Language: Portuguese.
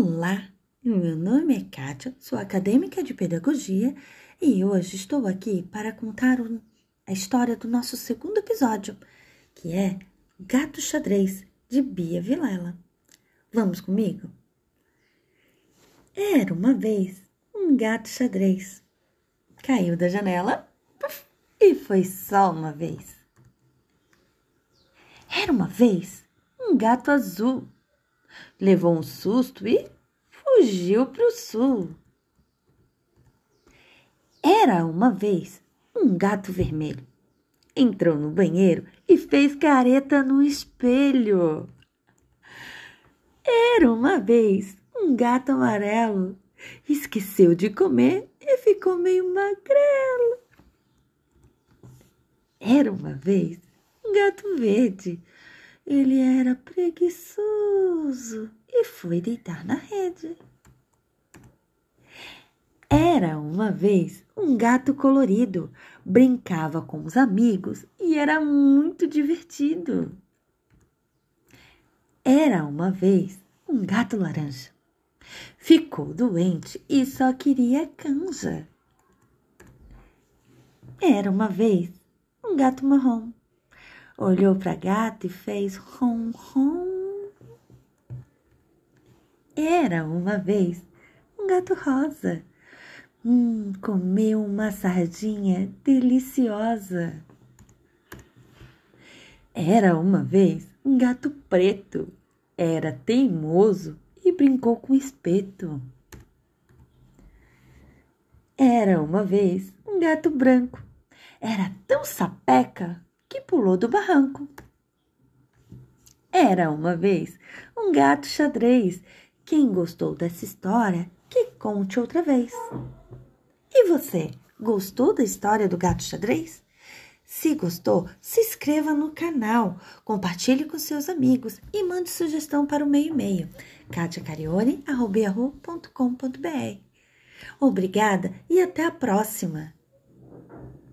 Olá, meu nome é Kátia, sou acadêmica de pedagogia e hoje estou aqui para contar a história do nosso segundo episódio, que é Gato Xadrez, de Bia Vilela. Vamos comigo? Era uma vez um gato xadrez. Caiu da janela e foi só uma vez. Era uma vez um gato azul levou um susto e fugiu para o sul. Era uma vez um gato vermelho. Entrou no banheiro e fez careta no espelho. Era uma vez um gato amarelo. Esqueceu de comer e ficou meio magrelo. Era uma vez um gato verde ele era preguiçoso e foi deitar na rede. Era uma vez um gato colorido, brincava com os amigos e era muito divertido. Era uma vez um gato laranja. Ficou doente e só queria canja. Era uma vez um gato marrom olhou para a gata e fez rom rom. Era uma vez um gato rosa. Hum, comeu uma sardinha deliciosa. Era uma vez um gato preto. Era teimoso e brincou com espeto. Era uma vez um gato branco. Era tão sapeca que pulou do barranco. Era uma vez um gato xadrez. Quem gostou dessa história, que conte outra vez. E você, gostou da história do gato xadrez? Se gostou, se inscreva no canal, compartilhe com seus amigos e mande sugestão para o meio e-mail katiacarione.com.br. Obrigada e até a próxima!